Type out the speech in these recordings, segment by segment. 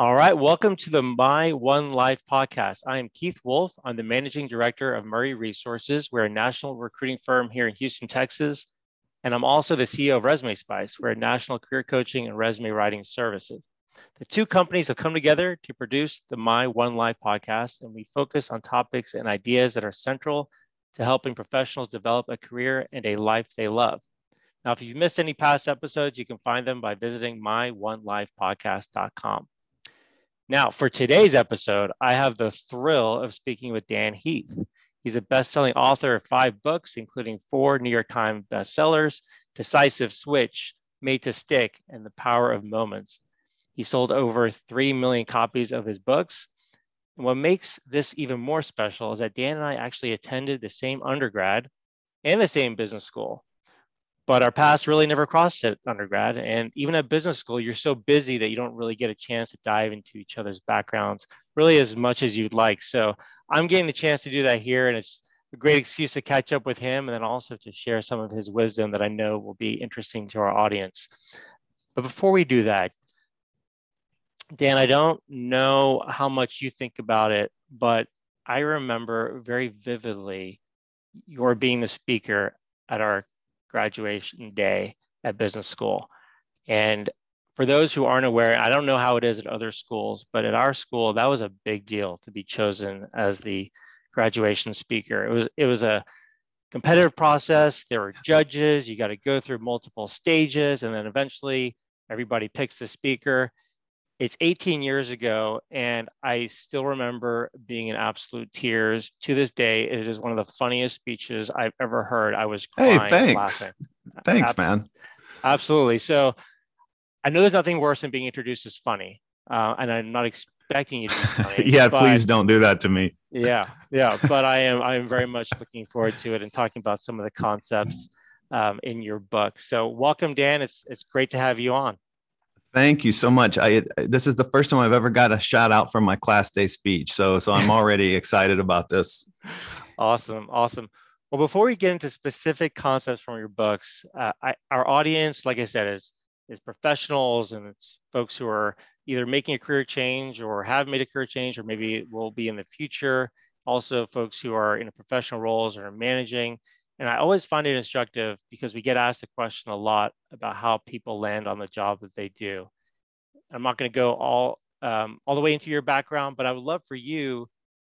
All right, welcome to the My One Life podcast. I am Keith Wolf. I'm the managing director of Murray Resources. We're a national recruiting firm here in Houston, Texas. And I'm also the CEO of Resume Spice. We're a national career coaching and resume writing services. The two companies have come together to produce the My One Life podcast, and we focus on topics and ideas that are central to helping professionals develop a career and a life they love. Now, if you've missed any past episodes, you can find them by visiting myonelifepodcast.com. Now, for today's episode, I have the thrill of speaking with Dan Heath. He's a best-selling author of five books, including four New York Times bestsellers, Decisive Switch, Made to Stick, and The Power of Moments. He sold over 3 million copies of his books. And what makes this even more special is that Dan and I actually attended the same undergrad and the same business school but our paths really never crossed at undergrad. And even at business school, you're so busy that you don't really get a chance to dive into each other's backgrounds really as much as you'd like. So I'm getting the chance to do that here, and it's a great excuse to catch up with him and then also to share some of his wisdom that I know will be interesting to our audience. But before we do that, Dan, I don't know how much you think about it, but I remember very vividly your being the speaker at our graduation day at business school. And for those who aren't aware, I don't know how it is at other schools, but at our school, that was a big deal to be chosen as the graduation speaker. It was it was a competitive process. There were judges. You got to go through multiple stages, and then eventually everybody picks the speaker it's 18 years ago and i still remember being in absolute tears. To this day it is one of the funniest speeches i've ever heard. I was crying hey thanks. laughing. thanks man. absolutely. So i know there's nothing worse than being introduced as funny uh, and i'm not expecting you to be funny yeah but, please don't do that to me. Yeah yeah but i am i am very much looking forward to it and talking about some of the concepts um, in your book. So welcome dan. It's it's great to have you on Thank you so much. I this is the first time I've ever got a shout out from my class day speech. So so I'm already excited about this. Awesome, awesome. Well, before we get into specific concepts from your books, uh, I, our audience, like I said, is is professionals and it's folks who are either making a career change or have made a career change, or maybe will be in the future. Also, folks who are in professional roles or managing. And I always find it instructive because we get asked the question a lot about how people land on the job that they do. I'm not going to go all um, all the way into your background, but I would love for you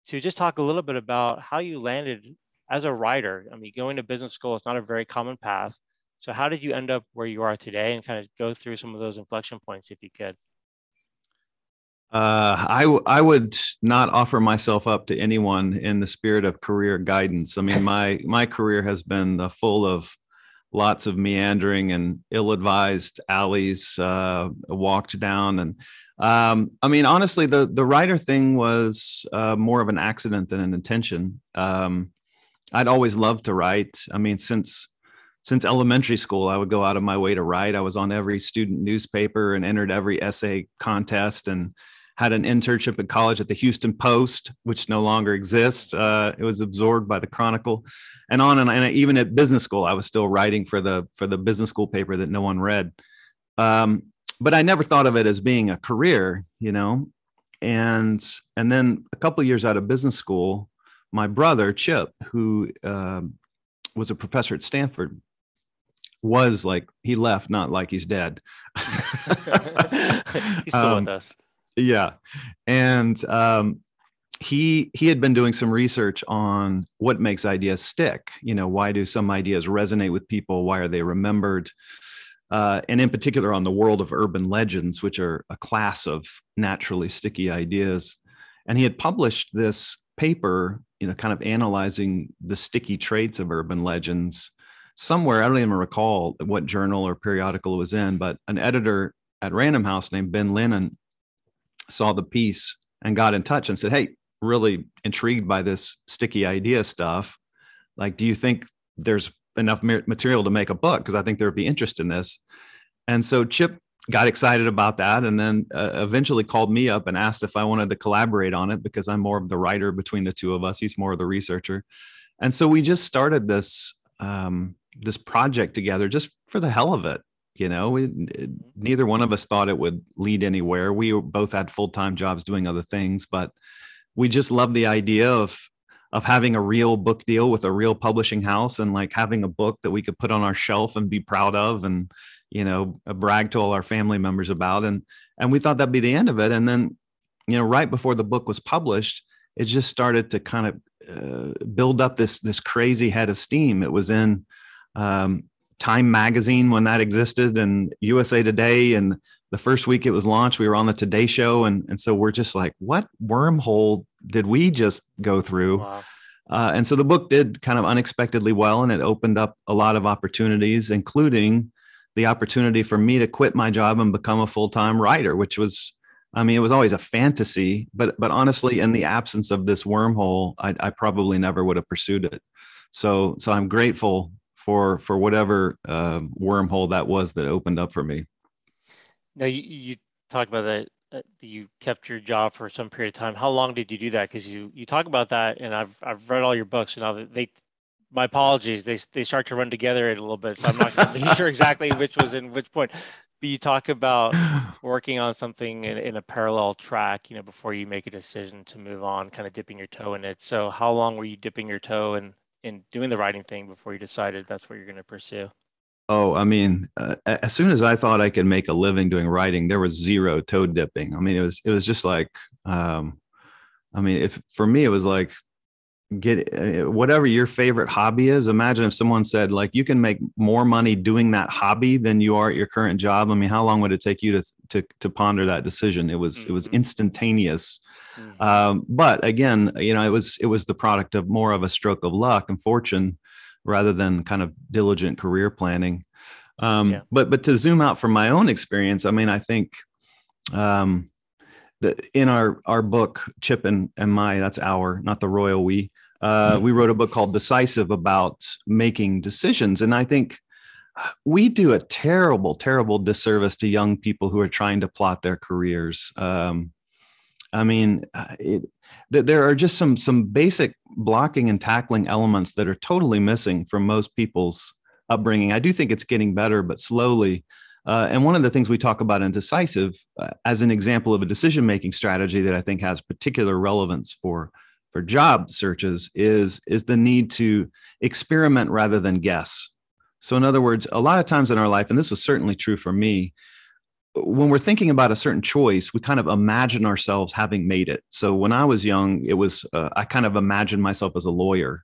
to just talk a little bit about how you landed as a writer. I mean, going to business school is not a very common path. So, how did you end up where you are today, and kind of go through some of those inflection points, if you could? Uh, I, I would not offer myself up to anyone in the spirit of career guidance. I mean, my my career has been full of lots of meandering and ill-advised alleys uh, walked down, and um, I mean, honestly, the the writer thing was uh, more of an accident than an intention. Um, I'd always loved to write. I mean, since since elementary school, I would go out of my way to write. I was on every student newspaper and entered every essay contest and had an internship at college at the Houston Post, which no longer exists. Uh, it was absorbed by the Chronicle, and on and, and even at business school, I was still writing for the for the business school paper that no one read. Um, but I never thought of it as being a career, you know. And and then a couple years out of business school, my brother Chip, who uh, was a professor at Stanford, was like he left, not like he's dead. he's still um, with us yeah. And um, he he had been doing some research on what makes ideas stick. You know why do some ideas resonate with people? Why are they remembered? Uh, and in particular on the world of urban legends which are a class of naturally sticky ideas. And he had published this paper you know kind of analyzing the sticky traits of urban legends. Somewhere i don't even recall what journal or periodical it was in but an editor at random house named ben lennon saw the piece and got in touch and said, Hey, really intrigued by this sticky idea stuff. Like, do you think there's enough material to make a book? Because I think there would be interest in this. And so Chip got excited about that and then uh, eventually called me up and asked if I wanted to collaborate on it because I'm more of the writer between the two of us. He's more of the researcher. And so we just started this um, this project together just for the hell of it. You know, we, neither one of us thought it would lead anywhere. We both had full time jobs doing other things, but we just loved the idea of of having a real book deal with a real publishing house and like having a book that we could put on our shelf and be proud of and you know brag to all our family members about. And and we thought that'd be the end of it. And then you know right before the book was published it just started to kind of uh, build up this this crazy head of steam. It was in um, time magazine when that existed and usa today. And the first week it was launched we were on the today show. And and so we're just like what wormhole did we just go through? Wow. uh, and so the book did kind of unexpectedly well and it opened up a lot of opportunities including the opportunity for me to quit my job and become a full-time writer which was i mean it was always a fantasy but but honestly in the absence of this wormhole i, I probably never would have pursued it. So so i'm grateful for for whatever uh, wormhole that was that opened up for me now you, you talked about that uh, you kept your job for some period of time. How long did you do that? Because you you talk about that, and I've I've read all your books, and now they my apologies they they start to run together a little bit, so I'm not going to be sure exactly which was in which point. But you talk about working on something in, in a parallel track, you know, before you make a decision to move on, kind of dipping your toe in it. So how long were you dipping your toe in in doing the writing thing before you decided that's what you're going to pursue? Oh, I mean, uh, as soon as I thought I could make a living doing writing, there was zero toe dipping. I mean, it was it was just like, um, I mean, if for me it was like, get uh, whatever your favorite hobby is. Imagine if someone said like, you can make more money doing that hobby than you are at your current job. I mean, how long would it take you to to to ponder that decision? It was mm-hmm. it was mm-hmm. instantaneous. Mm-hmm. Um, but again, you know, it was it was the product of more of a stroke of luck and fortune rather than kind of diligent career planning. Um, yeah. But but to zoom out from my own experience, I mean, I think um, that in our our book, Chip and, and my, that's our, not the royal we. Uh, mm-hmm. we wrote a book called Decisive about making decisions, and I think we do a terrible, terrible disservice to young people who are trying to plot their careers. Um, I mean, uh, it, there are just some some basic blocking and tackling elements that are totally missing from most people's upbringing. I do think it's getting better, but slowly. Uh, and one of the things we talk about in decisive uh, as an example of a decision making strategy that I think has particular relevance for for job searches is is the need to experiment rather than guess. So in other words, a lot of times in our life, and this was certainly true for me, when we're thinking about a certain choice, we kind of imagine ourselves having made it. So when I was young, it was uh, I kind of imagined myself as a lawyer.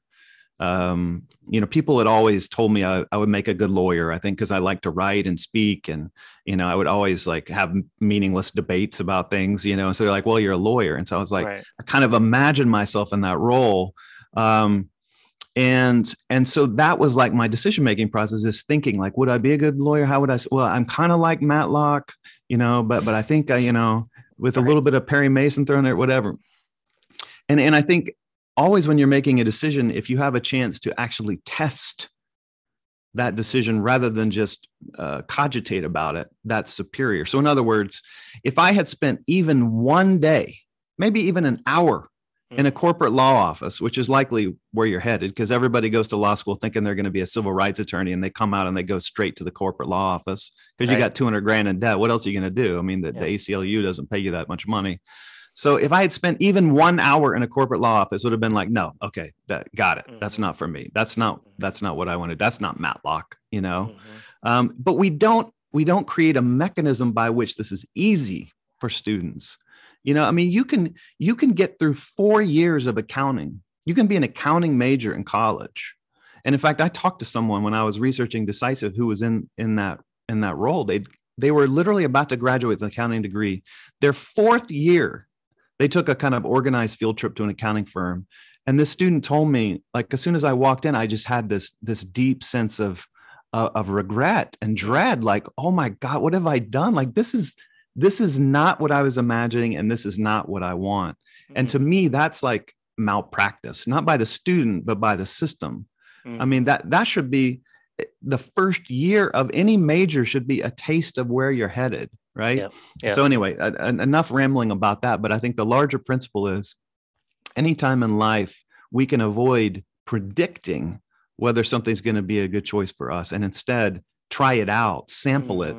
Um, you know, people had always told me I, I would make a good lawyer. I think because I like to write and speak, and you know, I would always like have meaningless debates about things. You know, and so they're like, "Well, you're a lawyer," and so I was like, right. I kind of imagined myself in that role. Um, and and so that was like my decision making process is thinking like would i be a good lawyer? How would i well i'm kind of like matlock you know but but i think i you know with a little bit of perry mason thrown there whatever. And and i think always when you're making a decision if you have a chance to actually test that decision rather than just uh, cogitate about it that's superior. So in other words if i had spent even one day maybe even an hour in a corporate law office, which is likely where you're headed, because everybody goes to law school thinking they're going to be a civil rights attorney, and they come out and they go straight to the corporate law office because right. you got 200 grand in debt. What else are you going to do? I mean, the, yeah. the ACLU doesn't pay you that much money. So if I had spent even one hour in a corporate law office, would have been like, no, okay, that got it. Mm-hmm. That's not for me. That's not mm-hmm. that's not what I wanted. That's not Matlock, you know. Mm-hmm. Um, but we don't we don't create a mechanism by which this is easy for students you know, I mean, you can you can get through four years of accounting. You can be an accounting major in college. And in fact, I talked to someone when I was researching Decisive who was in in that in that role. They they were literally about to graduate with an accounting degree. Their fourth year, they took a kind of organized field trip to an accounting firm. And this student told me, like, as soon as I walked in, I just had this this deep sense of uh, of regret and dread. Like, oh my God, what have I done? Like, this is this is not what I was imagining, and this is not what I want. Mm-hmm. And to mm-hmm. me, that's like malpractice, not by the student, but by the system. Mm-hmm. I mean, that that should be eh, the first year of any major should be a taste of where you're headed, right? Yeah. Yeah. So anyway, uh, enough rambling about that. But I think the larger principle is anytime in life we can avoid predicting whether something's going to be a good choice for us and instead try it out, sample it.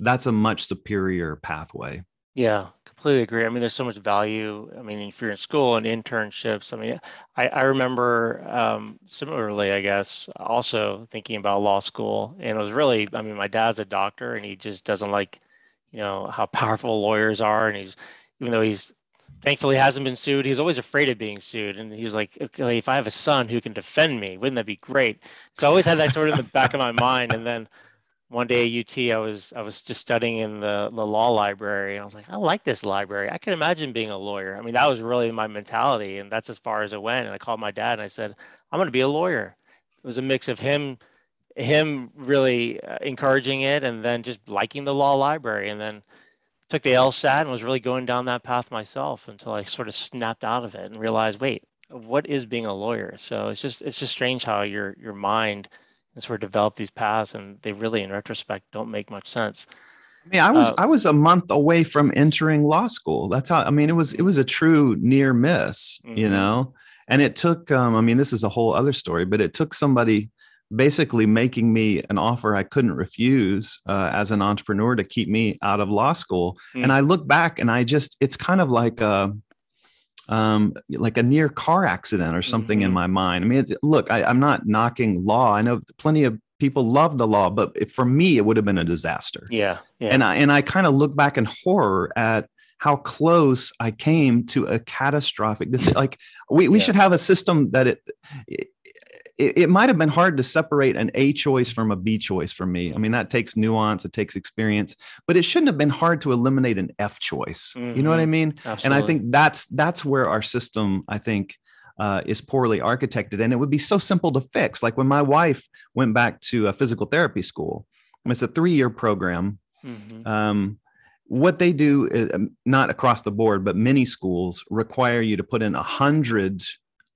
That's a much superior pathway. Yeah, completely agree. I mean, there's so much value. I mean, if you're in school and internships, I mean, I, I remember um, similarly, I guess, also thinking about law school. And it was really, I mean, my dad's a doctor and he just doesn't like, you know, how powerful lawyers are. And he's, even though he's thankfully hasn't been sued, he's always afraid of being sued. And he's like, okay, if I have a son who can defend me, wouldn't that be great? So I always had that sort of in the back of my mind. And then one day at UT, I was I was just studying in the, the law library, and I was like, I like this library. I can imagine being a lawyer. I mean, that was really my mentality, and that's as far as it went. And I called my dad and I said, I'm going to be a lawyer. It was a mix of him him really uh, encouraging it, and then just liking the law library, and then took the LSAT and was really going down that path myself until I sort of snapped out of it and realized, wait, what is being a lawyer? So it's just it's just strange how your your mind and sort of develop these paths and they really in retrospect don't make much sense I mean, I was Uh, I was a month away from entering law school. That's how I mean it was it was a true near miss, you Mhm. know. And it took um I mean this is a whole other story, but it took somebody basically making me an offer I couldn't refuse uh, as an entrepreneur to keep me out of law school. Mm. And I look back and I just it's kind of like a um like a near car accident or something in Mhm. my mind. I mean, it, look, I, I'm not knocking law. I know plenty of people love the law, but for me, it would have been a disaster yeah yeah and I and I kind of look back in horror at how close I came to a catastrophic. This like we we Yeah. should have a system that it. it it, might have been hard to separate an A choice from a B choice for me. I mean, that takes nuance, it takes experience, but it shouldn't have been hard to eliminate an F choice. You know what I Mhm. mean? And I think that's that's where our system, I think, uh, is poorly architected, and it would be so simple to fix. Like when my wife went back to a physical therapy school, it's a three-year program. Mhm. Um, what they do, is, um, not across the board, but many schools require you to put in a hundred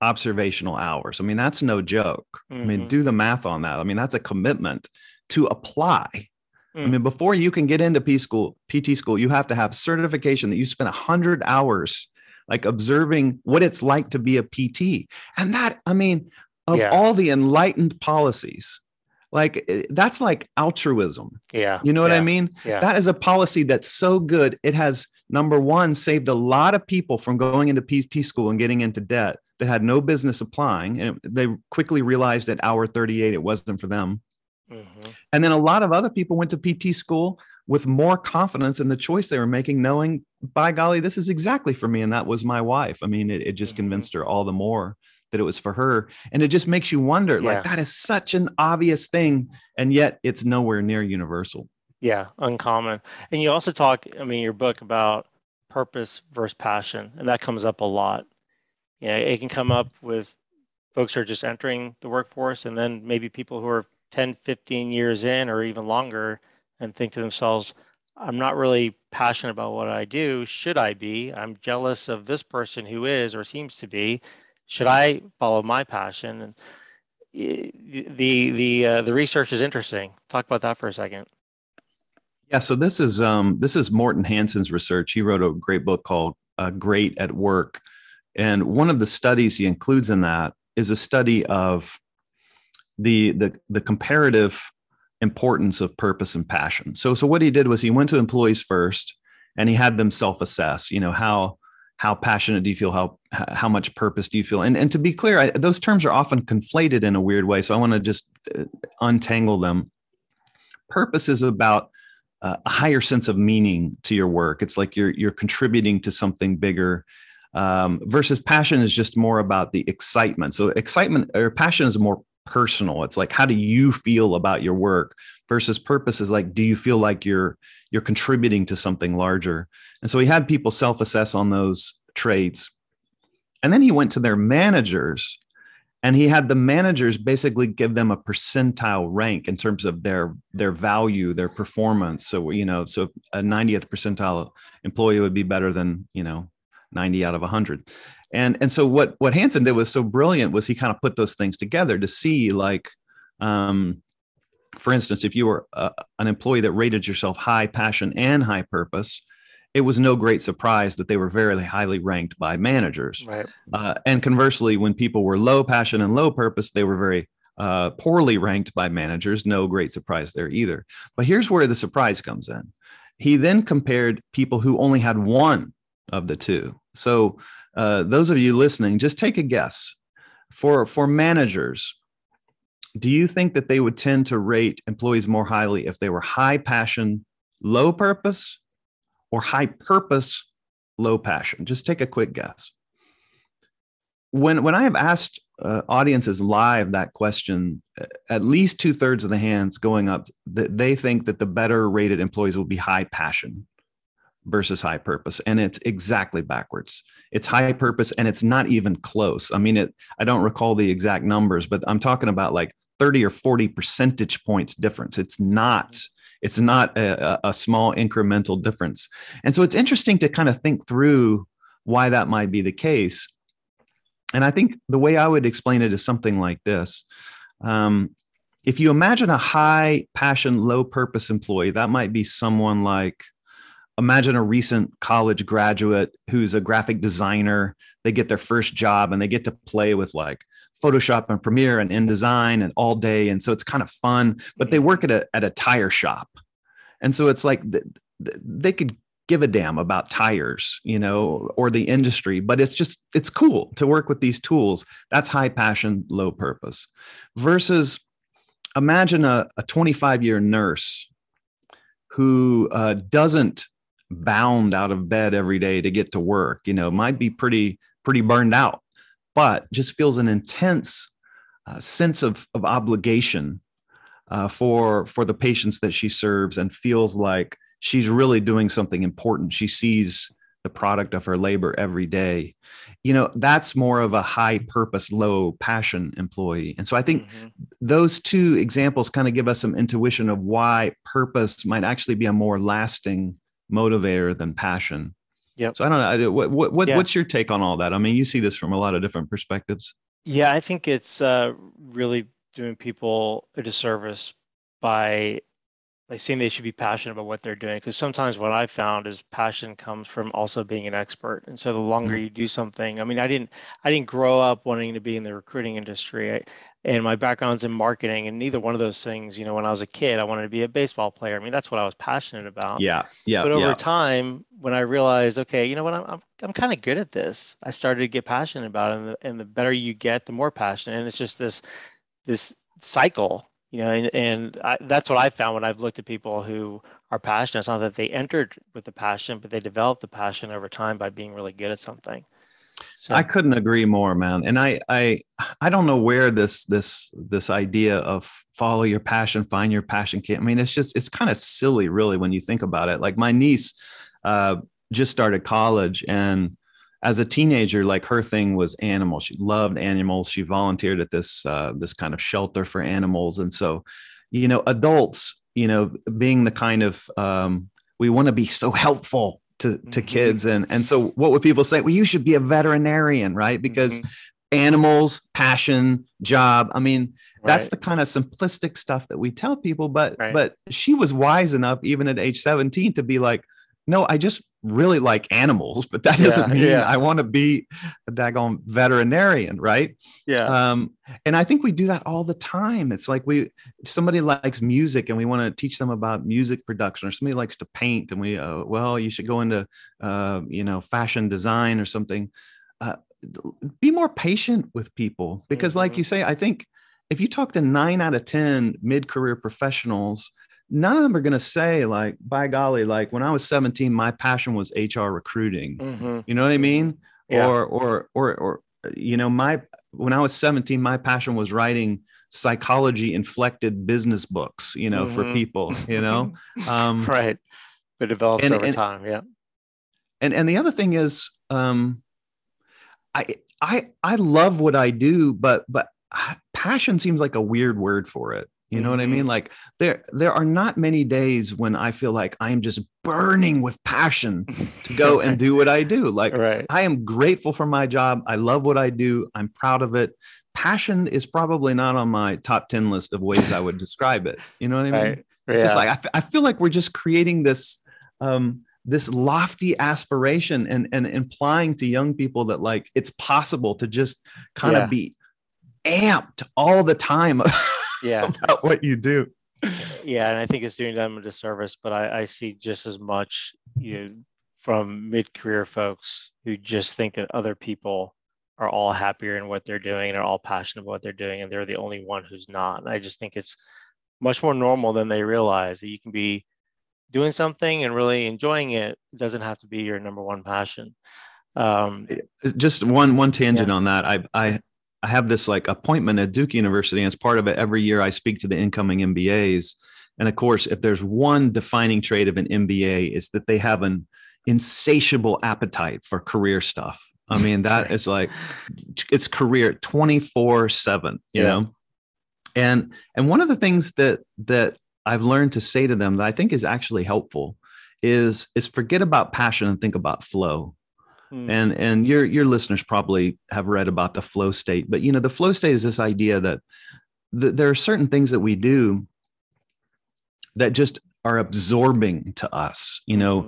observational hours. I mean, that's no joke. I mean, Mhm. do the math on that. I mean, that's a commitment to apply. I Mm. mean, before you can get into P school, PT school, you have to have certification that you spent 100 hours like observing what it's like to be a PT. And that, I mean, of Yeah. all the enlightened policies, like eh, that's like altruism. yeah You know what I mean? yeah That is a policy that's so good. It has number one saved a lot of people from going into PT school and getting into debt that had no business applying. And they quickly realized at hour 38 it wasn't for them. Mhm. And then a lot of other people went to PT school with more confidence in the choice they were making, knowing, by golly, this is exactly for me. And that was my wife. I mean, it, it just Mhm. convinced her all the more that it was for her. And it just makes you wonder Yeah. like, that is such an obvious thing. And yet it's nowhere near universal. Yeah uncommon. And you also talk i mean your book about purpose versus passion and that comes up a lot. You know it can come up with folks who are just entering the workforce and then maybe people who are 10 15 years in or even longer and think to themselves i'm not really passionate about what i do. Should i be? I'm jealous of this person who is or seems to be. Should i follow my passion? And eh, the the uh, the research is interesting. Talk about that for a second Yeah, so this is um, this is Morten Hansen's research. He wrote a great book called uh, "Great at Work," and one of the studies he includes in that is a study of the the the comparative importance of purpose and passion. So so what he did was he went to employees first, and he had them self-assess. You know how how passionate do you feel? How how much purpose do you feel? And and to be clear, I, those terms are often conflated in a weird way. So I want to just uh, untangle them. Purpose is about a higher sense of meaning to your work. It's like you're you're contributing to something bigger. Um, versus passion is just more about the excitement. So excitement or passion is more personal. It's like how do you feel about your work? Versus purpose is like do you feel like you're you're contributing to something larger? And so he had people self-assess on those traits, and then he went to their managers and he had the managers basically give them a percentile rank in terms of their their value their performance. So you know so a 90th percentile employee would be better than you know 90 out of 100 and and so what what hansen did was so brilliant was he kind of put those things together to see like um for instance if you were a, an employee that rated yourself high passion and high purpose it was no great surprise that they were very highly ranked by managers right uh, and conversely, when people were low passion and low purpose, they were very uh, poorly ranked by managers. No great surprise there either. But here's where the surprise comes in. He then compared people who only had one of the two. So, uh, those of you listening, just take a guess. For, for managers, do you think that they would tend to rate employees more highly if they were high passion, low purpose, or high purpose, low passion? Just take a quick guess. When, when I have asked uh, audiences live that question, at least two thirds of the hands going up that they think that the better rated employees will be high passion versus high purpose and it's exactly backwards it's high purpose and it's not even close i mean it i don't recall the exact numbers but i'm talking about like 30 or 40 percentage points difference it's not it's not a, a small incremental difference and so it's interesting to kind of think through why that might be the case and I think the way I would explain it is something like this. Um, if you imagine a high passion, low purpose employee, that might be someone like imagine a recent college graduate who's a graphic designer. They get their first job and they get to play with like Photoshop and Premiere and InDesign and all day. And so it's kind of fun, but they work at a, at a tire shop. And so it's like they could give a damn about tires, you know, or the industry, but it's just, it's cool to work with these tools. That's high passion, low purpose. Versus imagine a, a 25 year nurse who uh, doesn't bound out of bed every day to get to work, you know, might be pretty, pretty burned out, but just feels an intense uh, sense of, of obligation uh, for for the patients that she serves and feels like she's really doing something important. She sees the product of her labor every day. You know, that's more of a high purpose, low passion employee. And so I think mm-hmm. those two examples kind of give us some intuition of why purpose might actually be a more lasting motivator than passion. Yeah. So I don't know. What, what, what yeah. what's your take on all that? I mean, you see this from a lot of different perspectives. Yeah, I think it's uh, really doing people a disservice by they seem they should be passionate about what they're doing because sometimes what i've found is passion comes from also being an expert and so the longer mm-hmm. you do something i mean i didn't i didn't grow up wanting to be in the recruiting industry I, and my background's in marketing and neither one of those things you know when i was a kid i wanted to be a baseball player i mean that's what i was passionate about yeah yeah but over yeah. time when i realized okay you know what i'm, I'm, I'm kind of good at this i started to get passionate about it and the, and the better you get the more passionate and it's just this this cycle you know and, and I, that's what i found when i've looked at people who are passionate. It's not that they entered with the passion but they developed the passion over time by being really good at something. So. i couldn't agree more man. And i i i don't know where this this this idea of follow your passion find your passion came. I mean it's just it's kind of silly really when you think about it. Like my niece uh, just started college and as a teenager, like her thing was animals. She loved animals. She volunteered at this uh, this kind of shelter for animals, and so, you know, adults, you know, being the kind of um, we want to be so helpful to to mm-hmm. kids, and and so what would people say? Well, you should be a veterinarian, right? Because mm-hmm. animals, passion, job. I mean, that's the kind of simplistic stuff that we tell people. But right. but she was wise enough, even at age seventeen, to be like, no, I just really like animals, but that doesn't mean yeah. I want to be a daggone veterinarian, right? Yeah. Um, and I think we do that all the time. It's like we somebody likes music and we want to teach them about music production, or somebody likes to paint and we, uh, well, you should go into, uh, you know, fashion design or something. Uh, be more patient with people because, mm-hmm. like you say, I think if you talk to nine out of ten mid-career professionals none of them are going to say like by golly like when i was 17 my passion was hr recruiting mm-hmm. you know what i mean yeah. or or or or you know my when i was 17 my passion was writing psychology inflected business books you know mm-hmm. for people you know um, right but develops and, over and, time yeah and and the other thing is um i i i love what i do but but passion seems like a weird word for it you know mm-hmm. what I mean? Mm-hmm. Like there there are not many days when I feel like I am just burning with passion to go and do what I do. Like right. I am grateful for my job. I love what I do. I'm proud of it. Passion is probably not on my top 10 list of ways I would describe it. You know what I mean? Right. It's yeah. just like I, f- I feel like we're just creating this um this lofty aspiration and and implying to young people that like it's possible to just kind yeah. of be amped all the time yeah about what you do yeah and i think it's doing them a disservice but i, I see just as much you know, from mid-career folks who just think that other people are all happier in what they're doing and are all passionate about what they're doing and they're the only one who's not and i just think it's much more normal than they realize that you can be doing something and really enjoying it. It doesn't have to be your number one passion. Um, Just one one tangent yeah. on that. I I I have this like appointment at Duke University, and as part of it, every year I speak to the incoming MBAs. And of course, if there's one defining trait of an MBA, is that they have an insatiable appetite for career stuff. I mean, that is like it's career 24 7, you yeah. know? And and one of the things that that I've learned to say to them that I think is actually helpful is is forget about passion and think about flow. Mm. And and your your listeners probably have read about the flow state, but you know the flow state is this idea that th- there are certain things that we do that just are absorbing to us. You know,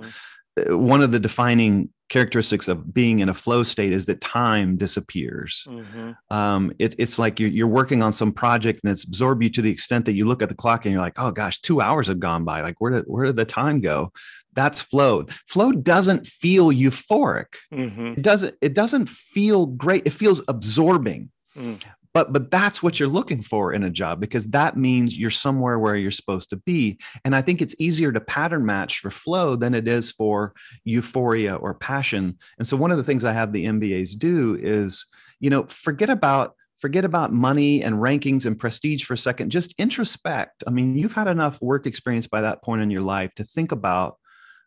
mm. one of the defining characteristics of being in a flow state is that time disappears. Mm-hmm. Um, it, it's like you're, you're, working on some project and it's absorbed you to the extent that you look at the clock and you're like, oh gosh, two hours have gone by. Like where did where did the time go? That's flow. Flow doesn't feel euphoric. Mm-hmm. It doesn't. It doesn't feel great. It feels absorbing. Mm but but that's what you're looking for in a job because that means you're somewhere where you're supposed to be and i think it's easier to pattern match for flow than it is for euphoria or passion and so one of the things i have the mbas do is you know forget about forget about money and rankings and prestige for a second just introspect i mean you've had enough work experience by that point in your life to think about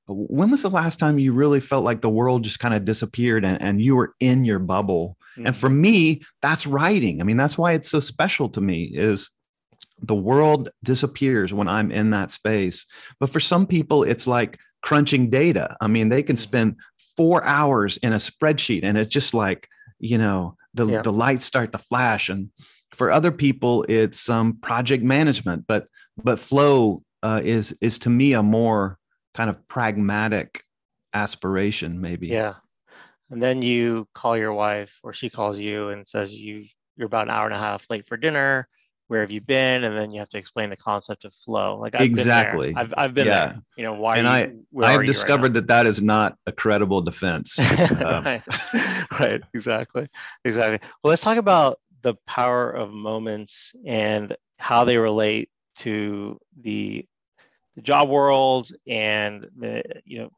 when was the last time you really felt like the world just kind of disappeared and, and you were in your bubble mm-hmm. and for me that's writing i mean that's why it's so special to me is the world disappears when i'm in that space but for some people it's like crunching data i mean they can mm-hmm. spend four hours in a spreadsheet and it's just like you know the, yeah. the lights start to flash and for other people it's um, project management but but flow uh, is is to me a more kind of pragmatic aspiration maybe. Yeah. And then you call your wife or she calls you and says you you're about an hour and a half late for dinner. Where have you been? And then you have to explain the concept of flow. Like I've exactly. I've, I've been yeah. there you know why and i i've discovered right that that is not a credible defense. Um, right. right. Exactly. Exactly. Well let's talk about the power of moments and how they relate to the the job world and the you know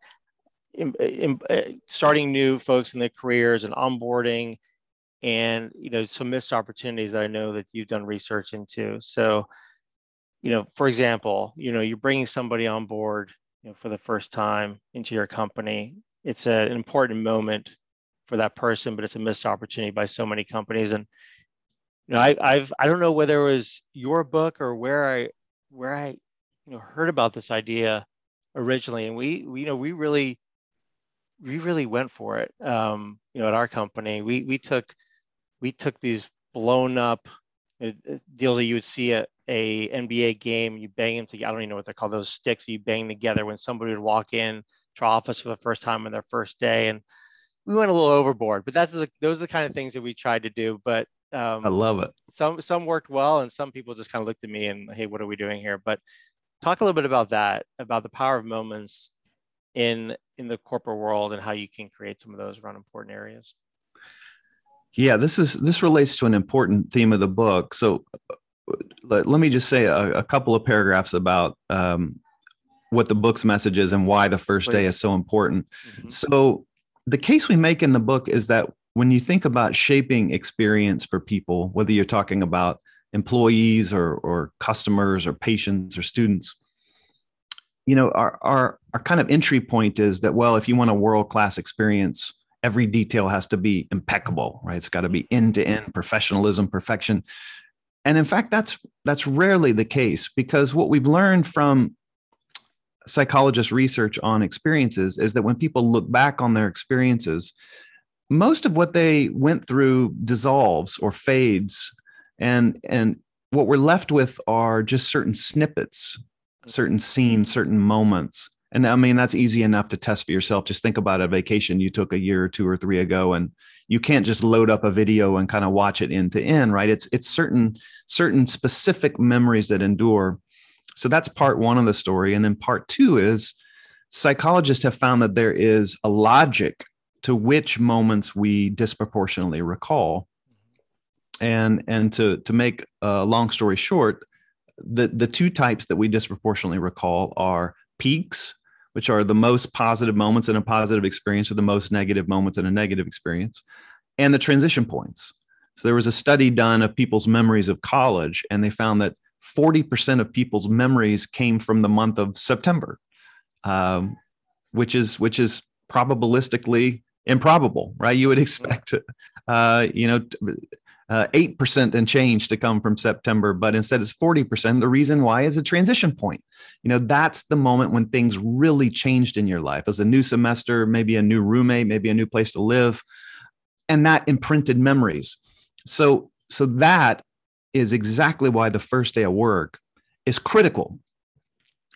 in, in, uh, starting new folks in their careers and onboarding and you know some missed opportunities that i know that you've done research into. So you know for example you know you're bringing somebody on board you know for the first time into your company. It's a, an important moment for that person but it's a missed opportunity by so many companies. And you know I, i've i don't know whether it was your book or where i where i you know heard about this idea originally, and we, we you know we really we really went for it. Um, you know, at our company, we we took we took these blown up uh, uh, deals that you would see at a NBA game. You bang them together. I don't even know what they're called. Those sticks you bang together when somebody would walk in to our office for the first time on their first day, and we went a little overboard. But that's the, those are the kind of things that we tried to do. But um, I love it. Some some worked well, and some people just kind of looked at me and hey, what are we doing here? But talk a little bit about that, about the power of moments in in the corporate world and how you can create some of those around important areas. Yeah, this is this relates to an important theme of the book. So let, let me just say a, a, couple of paragraphs about um, what the book's message is and why the first Please. day is so important. Mm-hmm. So the case we make in the book is that when you think about shaping experience for people, whether you're talking about employees or, or customers or patients or students you know our, our our kind of entry point is that well if you want a world class experience every detail has to be impeccable right? It's got to be end to end professionalism perfection. And in fact that's that's rarely the case because what we've learned from psychologist research on experiences is that when people look back on their experiences most of what they went through dissolves or fades and and what we're left with are just certain snippets certain mm-hmm. scenes certain moments And I mean, that's easy enough to test for yourself. Just think about a vacation you took a year or two or three ago, and you can't just load up a video and kind of watch it end to end, right? It's it's certain certain specific memories that endure. So that's part one of the story. And then part two is psychologists have found that there is a logic to which moments we disproportionately recall. And and to to make a long story short, the the two types that we disproportionately recall are peaks which are the most positive moments in a positive experience or the most negative moments in a negative experience, and the transition points. So there was a study done of people's memories of college, and they found that 40% of people's memories came from the month of September, um, which is which is probabilistically improbable, right? You would expect, uh, you know, uh, 8% and change to come from September, but instead it's 40%. The reason why is a transition point. You know, that's the moment when things really changed in your life. As a new semester, maybe a new roommate, maybe a new place to live, and that imprinted memories. So, so that is exactly why the first day of work is critical.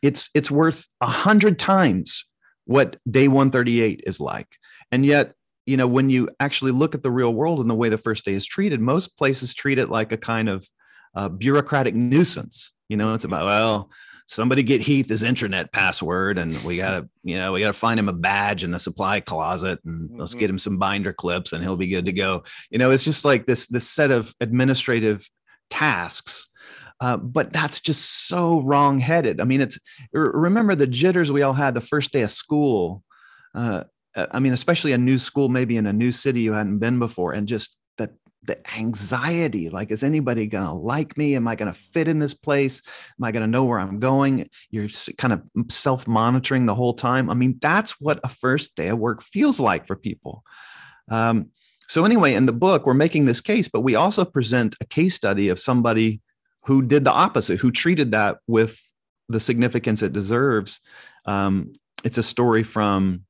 It's it's worth a hundred times what day 138 is like. And yet you know, when you actually look at the real world and the way the first day is treated, most places treat it like a kind of uh, bureaucratic nuisance. You know, it's about, well, somebody get Heath his intranet password and we gotta, you know, we gotta find him a badge in the supply closet and mm-hmm. let's get him some binder clips and he'll be good to go. You know, it's just like this, this set of administrative tasks. Uh, but that's just so wrong-headed. I mean, it's remember the jitters we all had the first day of school. Uh, I mean, especially a new school, maybe in a new city you hadn't been before, and just the the anxiety like is anybody going to like me? Am i going to fit in this place? Am i going to know where i'm going? You're kind of self monitoring the whole time. I mean that's what a first day of work feels like for people. Um, so anyway in the book we're making this case but we also present a case study of somebody who did the opposite who treated that with the significance it deserves. Um, it's a story from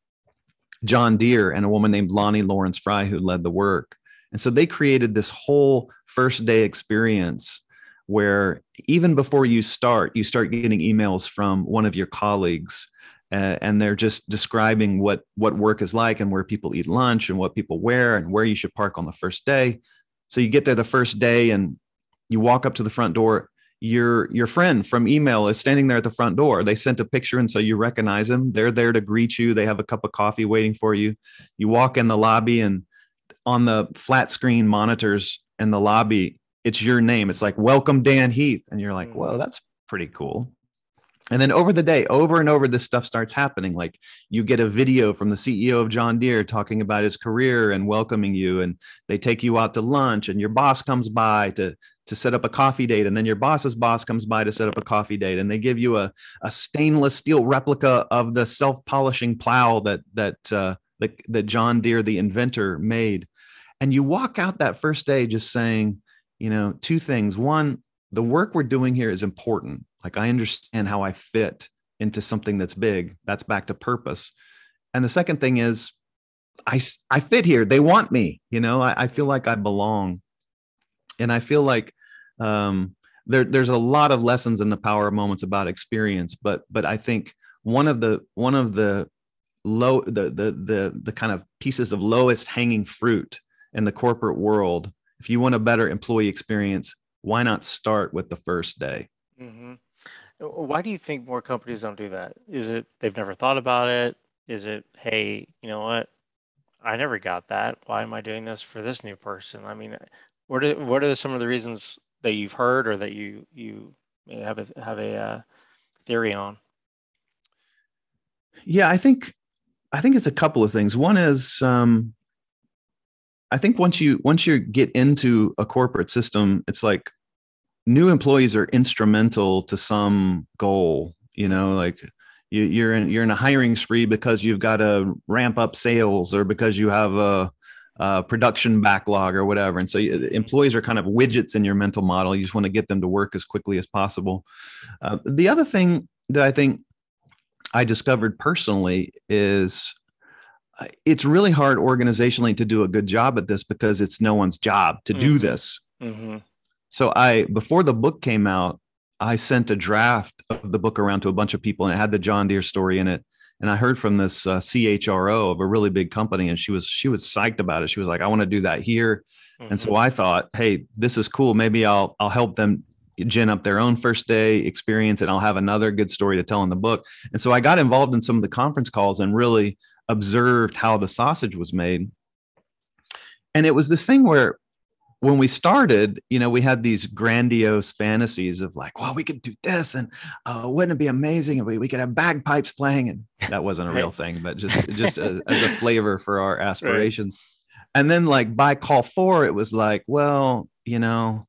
John Deere and a woman named Lani Lorenz Fry who led the work. And so they created this whole first day experience where even before you start, you start getting emails from one of your colleagues uh, and they're just describing what what work is like and where people eat lunch and what people wear and where you should park on the first day. So you get there the first day and you walk up to the front door your your friend from email is standing there at the front door. They sent a picture and so you recognize them. They're there to greet you. They have a cup of coffee waiting for you. You walk in the lobby and on the flat screen monitors in the lobby it's your name. It's like welcome dan heath. And you're like whoa mm. that's pretty cool. And then over the day, over and over, this stuff starts happening. Like you get a video from the CEO of John Deere talking about his career and welcoming you, and they take you out to lunch, and your boss comes by to to set up a coffee date, and then your boss's boss comes by to set up a coffee date, and they give you a, a stainless steel replica of the self polishing plow that that uh, that that John Deere, the inventor, made, and you walk out that first day just saying, you know, two things. One, the work we're doing here is important like I understand how I fit into something that's big. That's back to purpose. And the second thing is, I I fit here. They want me. You know, I, I feel like I belong, and I feel like um, there there's a lot of lessons in the power of moments about experience. But but I think one of the one of the low the the the the kind of pieces of lowest hanging fruit in the corporate world. If you want a better employee experience, why not start with the first day? Mm-hmm. Why do you think more companies don't do that? Is it they've never thought about it? Is it, hey, you know what? I never got that. Why am I doing this for this new person? I mean, what are what are some of the reasons that you've heard or that you you have a have a uh, theory on? Yeah, I think I think it's a couple of things. One is um, I think once you once you get into a corporate system, it's like new employees are instrumental to some goal you know like you, you're in you're in a hiring spree because you've got to ramp up sales or because you have a, a production backlog or whatever and so employees are kind of widgets in your mental model you just want to get them to work as quickly as possible uh, the other thing that i think i discovered personally is uh, it's really hard organizationally to do a good job at this because it's no one's job to mm-hmm. do this mm-hmm. So I before the book came out, I sent a draft of the book around to a bunch of people and it had the John Deere story in it. And I heard from this uh, CHRO of a really big company, and she was she was psyched about it. She was like, "I want to do that here," mm-hmm. and so mm-hmm. I thought, "Hey, this is cool. Maybe I'll I'll help them gin up their own first day experience, and I'll have another good story to tell in the book." And so I got involved in some of the conference calls and really observed how the sausage was made. And it was this thing where when we started, you know, we had these grandiose fantasies of like, well, we could do this and uh, wouldn't it be amazing if we, we could have bagpipes playing? And that wasn't a real thing, but just, just a, as a flavor for our aspirations. Right. And then like by call four, it was like, well, you know,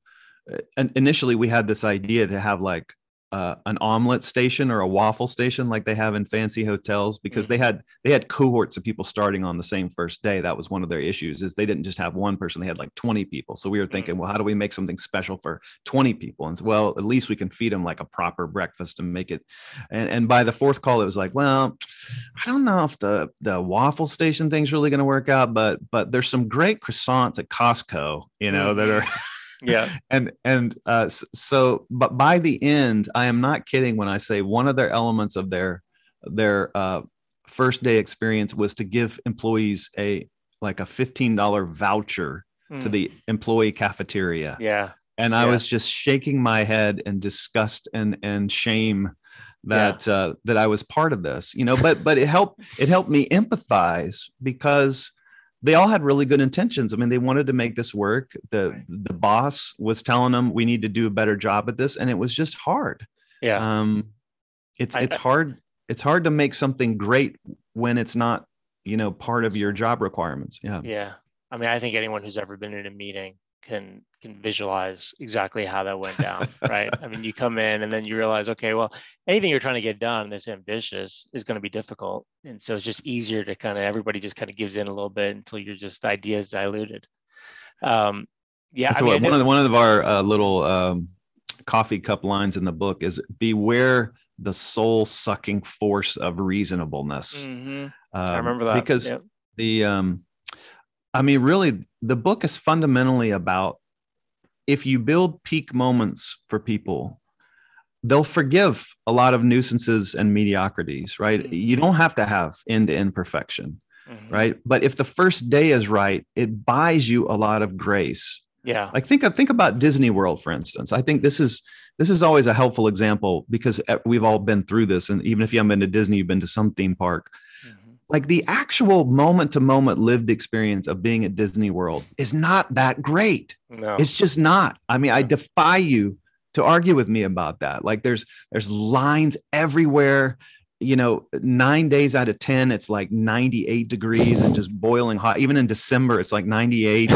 and initially we had this idea to have like uh, an omelet station or a waffle station like they have in fancy hotels because they mm-hmm. had they had cohorts of people starting on the same first day that was one of their issues is they didn't just have one person they had like 20 people so we were thinking mm. well how do we make something special for 20 people and so, well at least we can feed them like a proper breakfast and make it and, and by the fourth call it was like well i don't know if the the waffle station thing's really going to work out but but there's some great croissants at costco you know that are mm-hmm yeah and and uh so but by the end i am not kidding when i say one of their elements of their their uh first day experience was to give employees a like a $15 voucher mm. to the employee cafeteria yeah and i was just shaking my head in disgust and and shame that yeah. uh that i was part of this you know but but it helped it helped me empathize because they all had really good intentions. I mean, they wanted to make this work. The right. the boss was telling them we need to do a better job at this, and it was just hard. Yeah. Um, it's I, it's hard. It's hard to make something great when it's not, you know, part of your job requirements. Yeah. Yeah. I mean, I think anyone who's ever been in a meeting can can visualize exactly how that went down, right? I mean, you come in and then you realize, okay, well, anything you're trying to get done that's ambitious is going to be difficult, and so it's just easier to kind of everybody just kind of gives in a little bit until you're just ideas diluted. Um, yeah, I mean, one of the, one of our uh, little um, coffee cup lines in the book is beware the soul sucking force of reasonableness. Mm-hmm. Um, I remember that because yep. the um, I mean, really, the book is fundamentally about if you build peak moments for people, they'll forgive a lot of nuisances and mediocrities, right? Mm-hmm. You don't have to have end to end perfection, mm-hmm. right? But if the first day is right, it buys you a lot of grace. Yeah. Like think of think about Disney World, for instance. I think this is this is always a helpful example because we've all been through this. And even if you haven't been to Disney, you've been to some theme park like the actual moment to moment lived experience of being at Disney World is not that great. No. It's just not. I mean, I defy you to argue with me about that. Like there's there's lines everywhere. You know, 9 days out of 10 it's like 98 degrees and just boiling hot. Even in December it's like 98.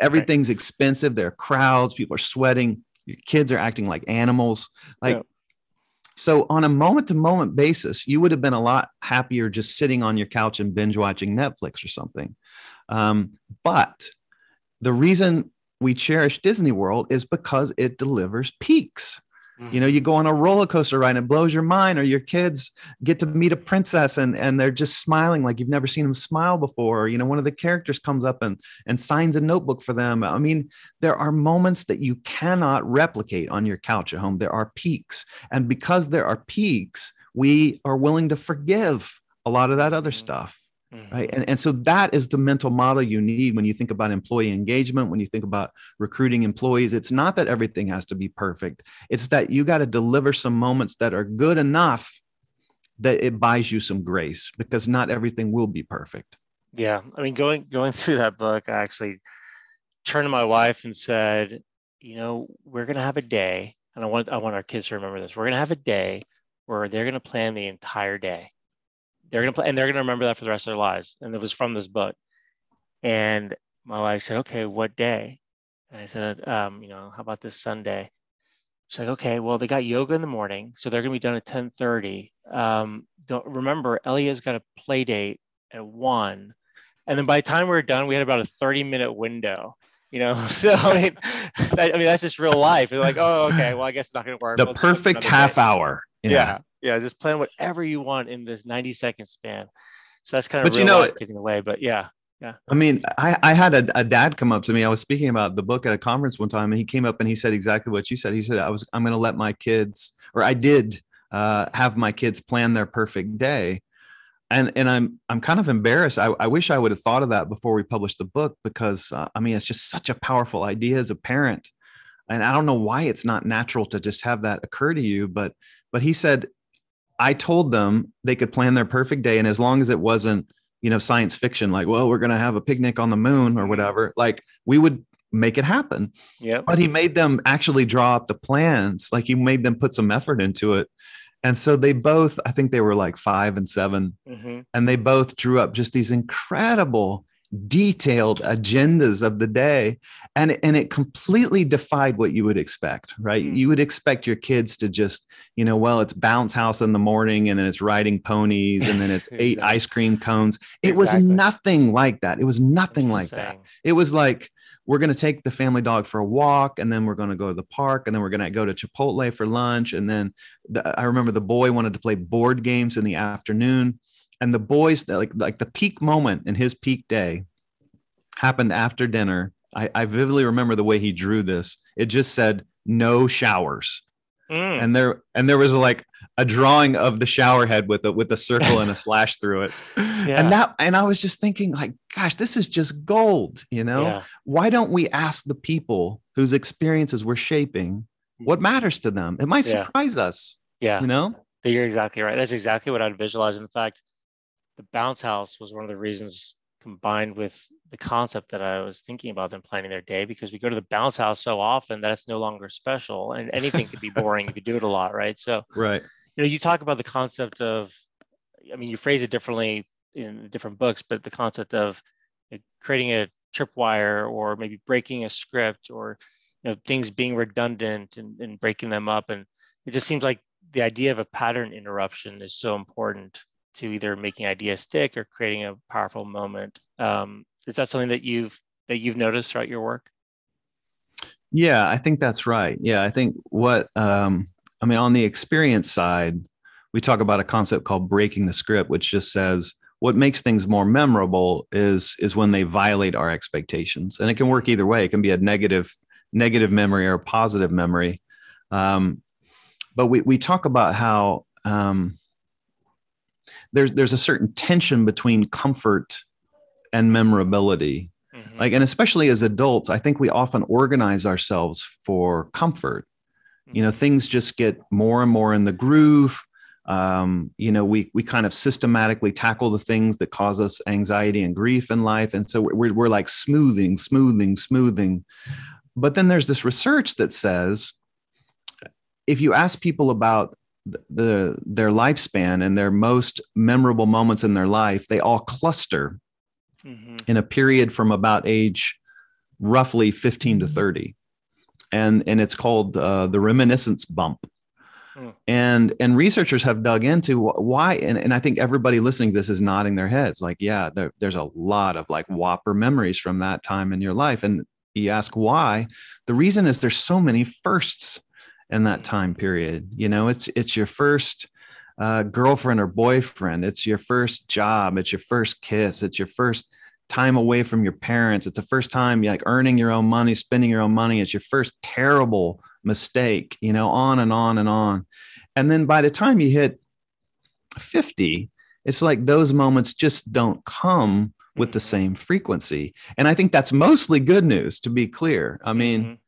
Everything's expensive. There are crowds, people are sweating. Your kids are acting like animals. Like yeah. So, on a moment to moment basis, you would have been a lot happier just sitting on your couch and binge watching Netflix or something. Um, but the reason we cherish Disney World is because it delivers peaks. You know, you go on a roller coaster ride and it blows your mind, or your kids get to meet a princess and, and they're just smiling like you've never seen them smile before. Or, you know, one of the characters comes up and, and signs a notebook for them. I mean, there are moments that you cannot replicate on your couch at home. There are peaks. And because there are peaks, we are willing to forgive a lot of that other mm-hmm. stuff. Mm-hmm. Right. And, and so that is the mental model you need when you think about employee engagement, when you think about recruiting employees. It's not that everything has to be perfect, it's that you got to deliver some moments that are good enough that it buys you some grace because not everything will be perfect. Yeah. I mean, going going through that book, I actually turned to my wife and said, you know, we're gonna have a day, and I want I want our kids to remember this. We're gonna have a day where they're gonna plan the entire day they're gonna play and they're gonna remember that for the rest of their lives. And it was from this book. And my wife said, "Okay, what day?" And I said, um, "You know, how about this Sunday?" She's like, "Okay, well, they got yoga in the morning, so they're gonna be done at 10:30. Um, don't remember, Elia's got a play date at one, and then by the time we were done, we had about a 30 minute window." You know, so I mean, I mean that's just real life. They're like, oh, okay, well, I guess it's not going to work. The perfect half day. hour. Yeah. yeah yeah, just plan whatever you want in this 90 second span. So that's kind of but you know getting away. But yeah, yeah. I mean, I, I had a, a, dad come up to me. I was speaking about the book at a conference one time, and he came up and he said exactly what you said. He said, "I was I'm going to let my kids, or I did, uh, have my kids plan their perfect day." and and I'm I'm kind of embarrassed. I, I wish I would have thought of that before we published the book because uh, I mean it's just such a powerful idea as a parent, and I don't know why it's not natural to just have that occur to you. But but he said, I told them they could plan their perfect day, and as long as it wasn't you know science fiction like well we're going to have a picnic on the moon or whatever like we would make it happen. Yeah but he made them actually draw up the plans like he made them put some effort into it. And so they both i think they were like five and 7 mm-hmm. and they both drew up just these incredible detailed agendas of the day and and it completely defied what you would expect right? Mm. you would expect your kids to just you know well it's bounce house in the morning and then it's riding ponies and then it's eight ice cream cones. It was nothing like that. It was nothing like that. it was like we're going to take the family dog for a walk and then we're going to go to the park and then we're going to go to chipotle for lunch and then the, i remember the boy wanted to play board games in the afternoon and the boys like like the peak moment in his peak day happened after dinner i, I vividly remember the way he drew this it just said no showers Mm. and there and there was like a drawing of the shower head with a with a circle and a slash through it Yeah. and that and i was just thinking like gosh this is just gold you know yeah. why don't we ask the people whose experiences we're shaping what matters to them it might Yeah. surprise us yeah you know But You're exactly right. That's exactly what I'd visualize. In fact, the bounce house was one of the reasons combined with the concept that I was thinking about them planning their day because we go to the bounce house so often that it's no longer special and anything could be boring if you do it a lot, right? So, right you know, you talk about the concept of, I mean, you phrase it differently in different books, but the concept of you know, creating a tripwire or maybe breaking a script or, you know, things being redundant and, and breaking them up. And it just seems like the idea of a pattern interruption is so important to either making ideas stick or creating a powerful moment. Um, is that something that you've that you've noticed throughout your work? yeah i think that's right yeah i think what um i mean on the experience side we talk about a concept called breaking the script which just says what makes things more memorable is is when they violate our expectations and it can work either way it can be a negative negative memory or a positive memory um, but we, we talk about how um, there's there's a certain tension between comfort and memorability. Mhm. like and especially as adults i think we often organize ourselves for comfort. You know things just get more and more in the groove. Um, you know we we kind of systematically tackle the things that cause us anxiety and grief in life. And so we're, we're like smoothing smoothing smoothing. But then there's this research that says if you ask people about the, the their lifespan and their most memorable moments in their life they all cluster Mhm. in a period from about age roughly 15 to 30 and and it's called uh, the reminiscence bump. Hmm. and and researchers have dug into why and, and i think everybody listening to this is nodding their heads like yeah there, there's a lot of like whopper memories from that time in your life. And you ask why the reason is there's so many firsts in that time period. You know it's it's your first uh, girlfriend or boyfriend. It's your first job. It's your first kiss. It's your first time away from your parents. It's the first time you're like earning your own money spending your own money. It's your first terrible mistake you know on and on and on. And then by the time you hit 50 it's like those moments just don't come with the Mhm. same frequency. And i think that's mostly good news to be clear. I mean Mhm.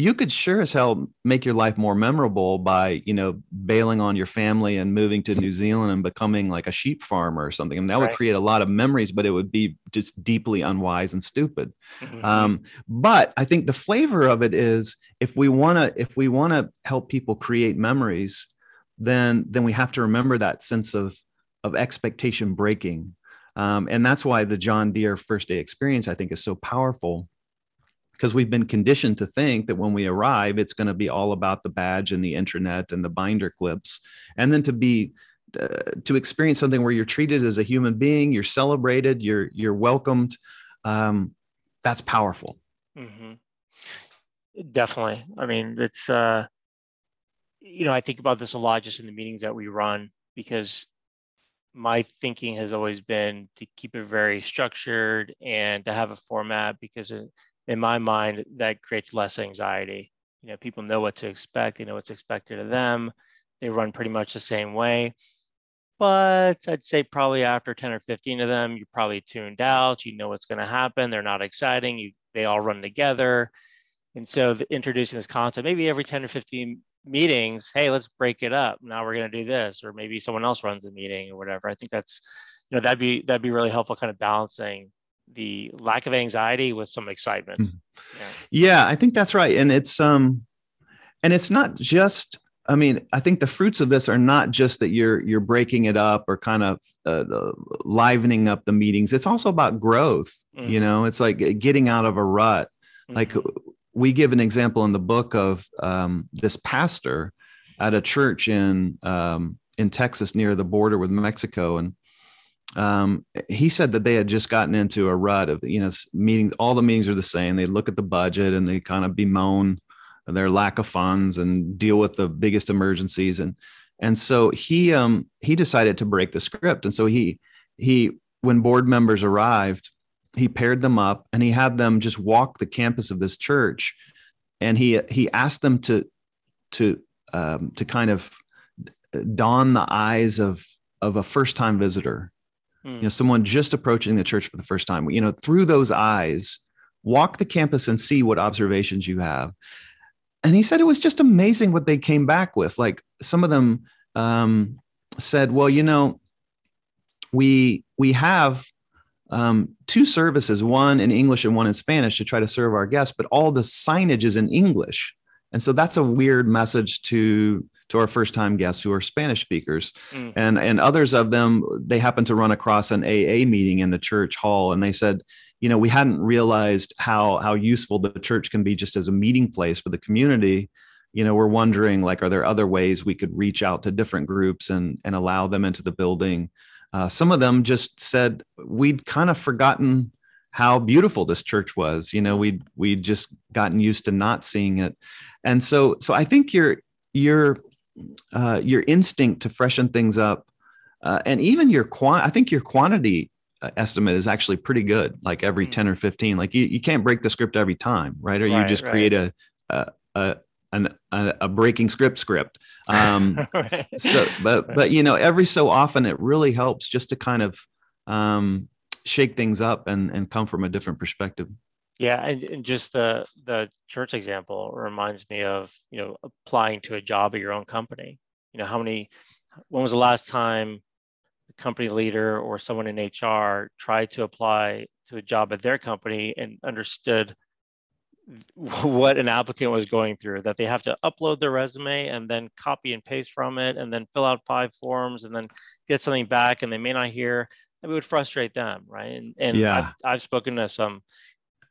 You could sure as hell make your life more memorable by you know bailing on your family and moving to new zealand and becoming like a sheep farmer or something. And that would create a lot of memories but it would be just deeply unwise and stupid. Mhm. um, but i think the flavor of it is if we want to if we want to help people create memories then then we have to remember that sense of of expectation breaking. Um, and that's why the john deere first day experience i think is so powerful because we've been conditioned to think that when we arrive it's going to be all about the badge and the intranet and the binder clips. And then to be uh, to experience something where you're treated as a human being you're celebrated you're you're welcomed um, that's powerful. Hmm Definitely. I mean, it's uh, you know, I think about this a lot just in the meetings that we run because my thinking has always been to keep it very structured and to have a format because in, in my mind that creates less anxiety. You know, people know what to expect. They know what's expected of them. They run pretty much the same way. but I'd say probably after 10 or 15 of them, you're probably tuned out. You know what's going to happen. They're not exciting. You they all run together. And so the, introducing this concept, maybe every 10 or 15 meetings, hey, let's break it up. Now we're going to do this, or maybe someone else runs the meeting or whatever. I think that's, you know, that'd be that'd be really helpful, kind of balancing the lack of anxiety with some excitement. Mm-hmm. Yeah. yeah, I think that's right. And it's um and it's not just I mean, I think the fruits of this are not just that you're you're breaking it up or kind of uh, livening up the meetings. It's also about growth. Mm-hmm. You know, it's like getting out of a rut. Mm-hmm. Like we give an example in the book of um, this pastor at a church in um, in Texas near the border with Mexico, and um, he said that they had just gotten into a rut of you know meetings. All the meetings are the same. They look at the budget and they kind of bemoan their lack of funds and deal with the biggest emergencies and and so he um he decided to break the script and so he he when board members arrived he paired them up and he had them just walk the campus of this church and he he asked them to to um, to kind of don the eyes of of a first time visitor mm. you know someone just approaching the church for the first time you know through those eyes walk the campus and see what observations you have and he said it was just amazing what they came back with. Like some of them um, said, "Well, you know, we we have um, two services, one in English and one in Spanish, to try to serve our guests, but all the signage is in English, and so that's a weird message to to our first time guests who are Spanish speakers. Mm. And and others of them, they happened to run across an AA meeting in the church hall, and they said." you know we hadn't realized how how useful the church can be just as a meeting place for the community you know we're wondering like are there other ways we could reach out to different groups and and allow them into the building uh, some of them just said we'd kind of forgotten how beautiful this church was you know we'd we'd just gotten used to not seeing it and so so i think your your uh, your instinct to freshen things up uh, and even your quant i think your quantity uh, estimate is actually pretty good like every mm 10 or 15 like you, you can't break the script every time right? Or right, you just right. create a, a, a an, a, a, breaking script script. Um right. so but but you know every so often it really helps just to kind of um shake things up and and come from a different perspective yeah and, and just the the church example reminds me of you know applying to a job at your own company you know how many when was the last time a company leader or someone in HR tried to apply to a job at their company and understood what an applicant was going through that they have to upload their resume and then copy and paste from it and then fill out five forms and then get something back and they may not hear it would frustrate them right and, and yeah. I've, I've spoken to some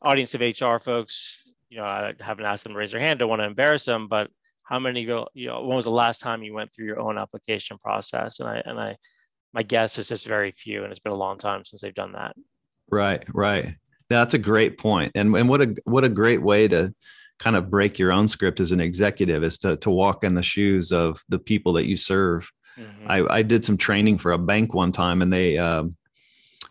audience of hr folks you know i haven't asked them to raise their hand I don't want to embarrass them but how many you know when was the last time you went through your own application process and i and i my guess is just very few, and it's been a long time since they've done that. Right, right. That's a great point. point, and and what a what a great way to kind of break your own script as an executive is to to walk in the shoes of the people that you serve. Mm-hmm. I, I did some training for a bank one time, and they um,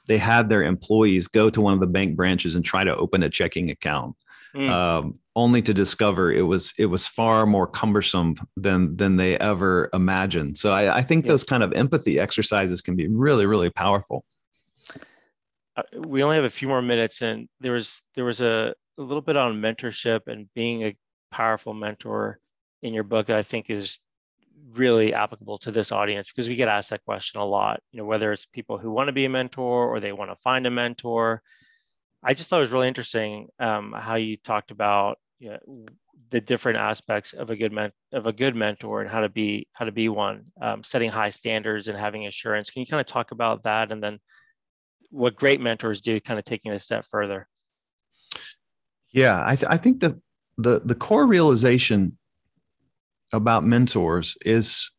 they had their employees go to one of the bank branches and try to open a checking account. Mm. Um, only to discover it was it was far more cumbersome than than they ever imagined. So I, I think those kind of empathy exercises can be really really powerful. Uh, we only have a few more minutes, and there was there was a, a little bit on mentorship and being a powerful mentor in your book that I think is really applicable to this audience because we get asked that question a lot. You know, whether it's people who want to be a mentor or they want to find a mentor. I just thought it was really interesting um, how you talked about you know, the different aspects of a good men- of a good mentor and how to be how to be one, um, setting high standards and having assurance. Can you kind of talk about that and then what great mentors do, kind of taking a step further? Yeah, I, th- I think the the the core realization about mentors is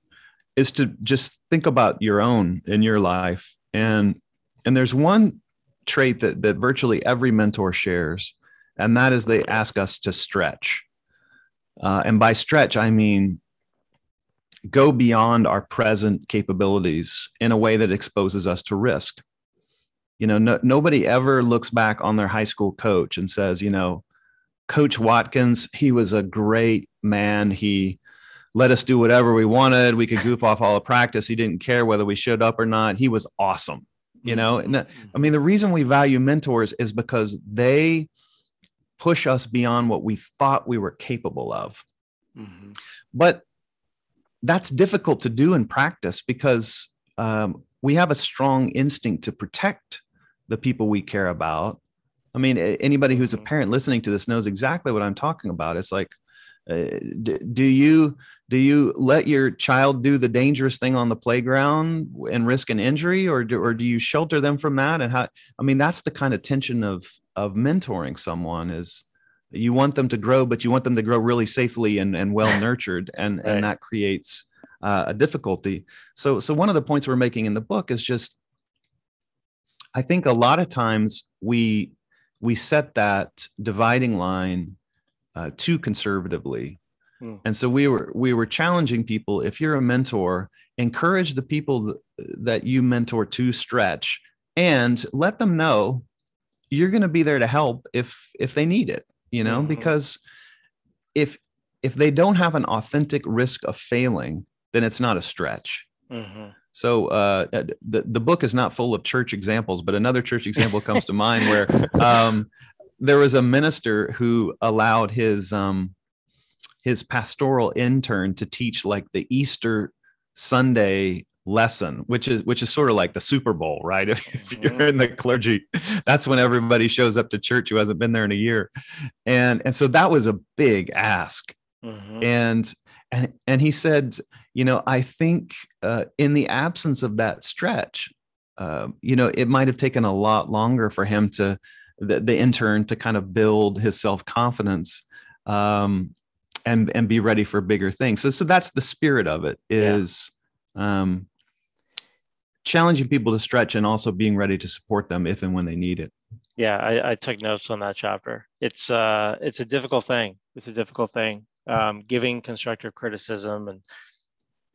is to just think about your own in your life and and there's one trait that that virtually every mentor shares and that is they ask us to stretch. Uh, and by stretch, I mean go beyond our present capabilities in a way that exposes us to risk. You know, no, nobody ever looks back on their high school coach and says, you know, Coach Watkins, he was a great man. He let us do whatever we wanted. We could goof off all the practice. He didn't care whether we showed up or not. He was awesome. You know, and I mean, the reason we value mentors is because they push us beyond what we thought we were capable of. Mm-hmm. But that's difficult to do in practice because um, we have a strong instinct to protect the people we care about. I mean, anybody who's a mm-hmm. parent listening to this knows exactly what I'm talking about. It's like, uh, do you do you let your child do the dangerous thing on the playground and risk an injury, or do, or do you shelter them from that? And how? I mean, that's the kind of tension of of mentoring someone is you want them to grow, but you want them to grow really safely and, and well nurtured, and right. and that creates uh, a difficulty. So so one of the points we're making in the book is just, I think a lot of times we we set that dividing line uh, too conservatively. Hmm. And so we were we were challenging people. If you're a mentor, encourage the people th- that you mentor to stretch, and let them know you're going to be there to help if if they need it. You know, mm-hmm. because if if they don't have an authentic risk of failing, then it's not a stretch. Mm-hmm. So uh, the the book is not full of church examples, but another church example comes to mind where um, there was a minister who allowed his um, his pastoral intern to teach like the Easter Sunday lesson, which is which is sort of like the Super Bowl, right? If, if, you're mm-hmm. in the clergy, that's when everybody shows up to church who hasn't been there in a year, and and so that was a big ask, mm-hmm. and and and he said, you know, I think uh, in the absence of that stretch, uh, you know, it might have taken a lot longer for him to the, the intern to kind of build his self confidence um, and and be ready for bigger things. So so that's the spirit of it is yeah. um, challenging people to stretch and also being ready to support them if and when they need it. Yeah, I, I took notes on that chapter. It's uh it's a difficult thing. It's a difficult thing. Um, giving constructive criticism and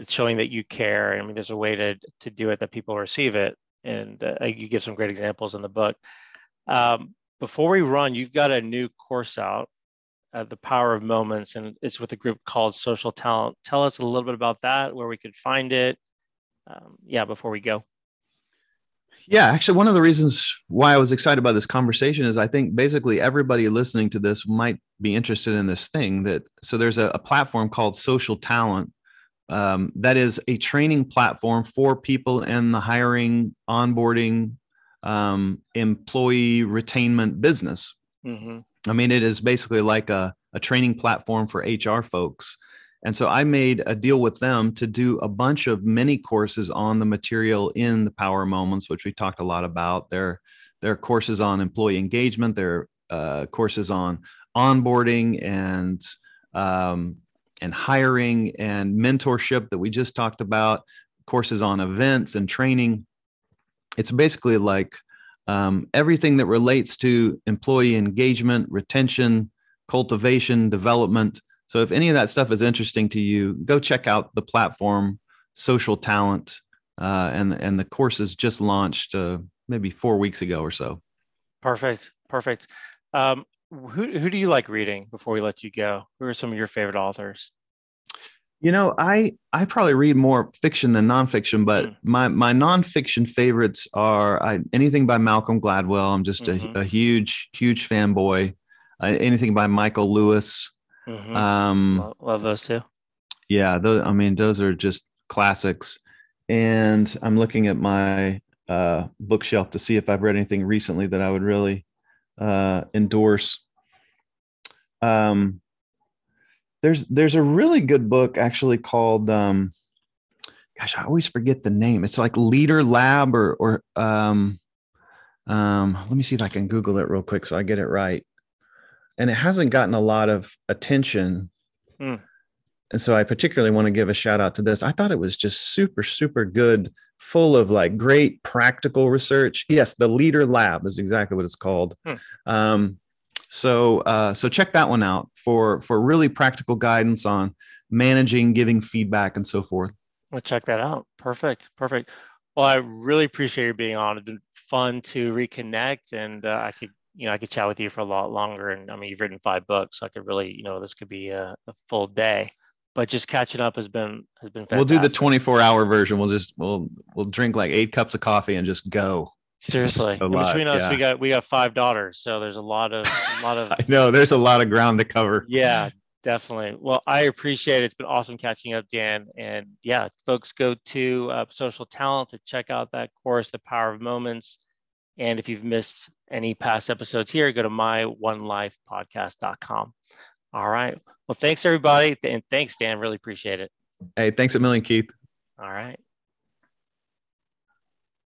showing that you care. I mean, there's a way to to do it that people receive it, and uh, you give some great examples in the book. Um, before we run, you've got a new course out, uh, The Power of Moments, and it's with a group called Social Talent. Tell us a little bit about that, where we could find it. Um, yeah, before we go. Yeah, actually, one of the reasons why I was excited about this conversation is I think basically everybody listening to this might be interested in this thing. That so there's a, a platform called Social Talent um, that is a training platform for people in the hiring, onboarding, um, employee retainment business. Mm-hmm. I mean, it is basically like a, a training platform for HR folks. And so I made a deal with them to do a bunch of mini courses on the material in the Power Moments, which we talked a lot about. There, there are courses on employee engagement. There are uh, courses on onboarding and um, and hiring and mentorship that we just talked about. Courses on events and training it's basically like um, everything that relates to employee engagement, retention, cultivation, development. So if any of that stuff is interesting to you, go check out the platform Social Talent, uh, and and the course is just launched uh, maybe four weeks ago or so. Perfect, perfect. Um, who who do you like reading before we let you go? Who are some of your favorite authors? You know, I I probably read more fiction than nonfiction, but mm. my my nonfiction favorites are I, anything by Malcolm Gladwell. I'm just mm-hmm. a, a, huge huge fanboy. Uh, anything by Michael Lewis. Mm-hmm. Um, love, love, those two. Yeah, those, I mean, those are just classics. And I'm looking at my uh, bookshelf to see if I've read anything recently that I would really uh, endorse. Um, there's there's a really good book actually called um, gosh, I always forget the name. It's like Leader Lab or or um, um, let me see if I can Google it real quick so I get it right. And it hasn't gotten a lot of attention. Hmm. And so I particularly want to give a shout out to this. I thought it was just super, super good, full of like great practical research. Yes, the Leader Lab is exactly what it's called. Hmm. Um, so uh, so check that one out for for really practical guidance on managing, giving feedback, and so forth. Well, check that out. Perfect, perfect. Well, I really appreciate you being on. It's been fun to reconnect, and uh, I could you know I could chat with you for a lot longer. And I mean, you've written five books, so I could really you know this could be a, a full day. but just catching up has been has been fantastic. We'll do the 24 hour version. We'll just we'll we'll drink like eight cups of coffee and just go. Seriously, lot, between us, yeah. we got we got five daughters, so there's a lot of a lot of I know there's a lot of ground to cover. yeah, definitely. Well, I appreciate it. It's been awesome catching up, Dan. And yeah, folks, go to uh, Social Talent to check out that course, The Power of Moments. And if you've missed any past episodes here, go to myonelifepodcast.com. All right. Well, thanks everybody, and thanks Dan. Really appreciate it. Hey, thanks a million, Keith. All right.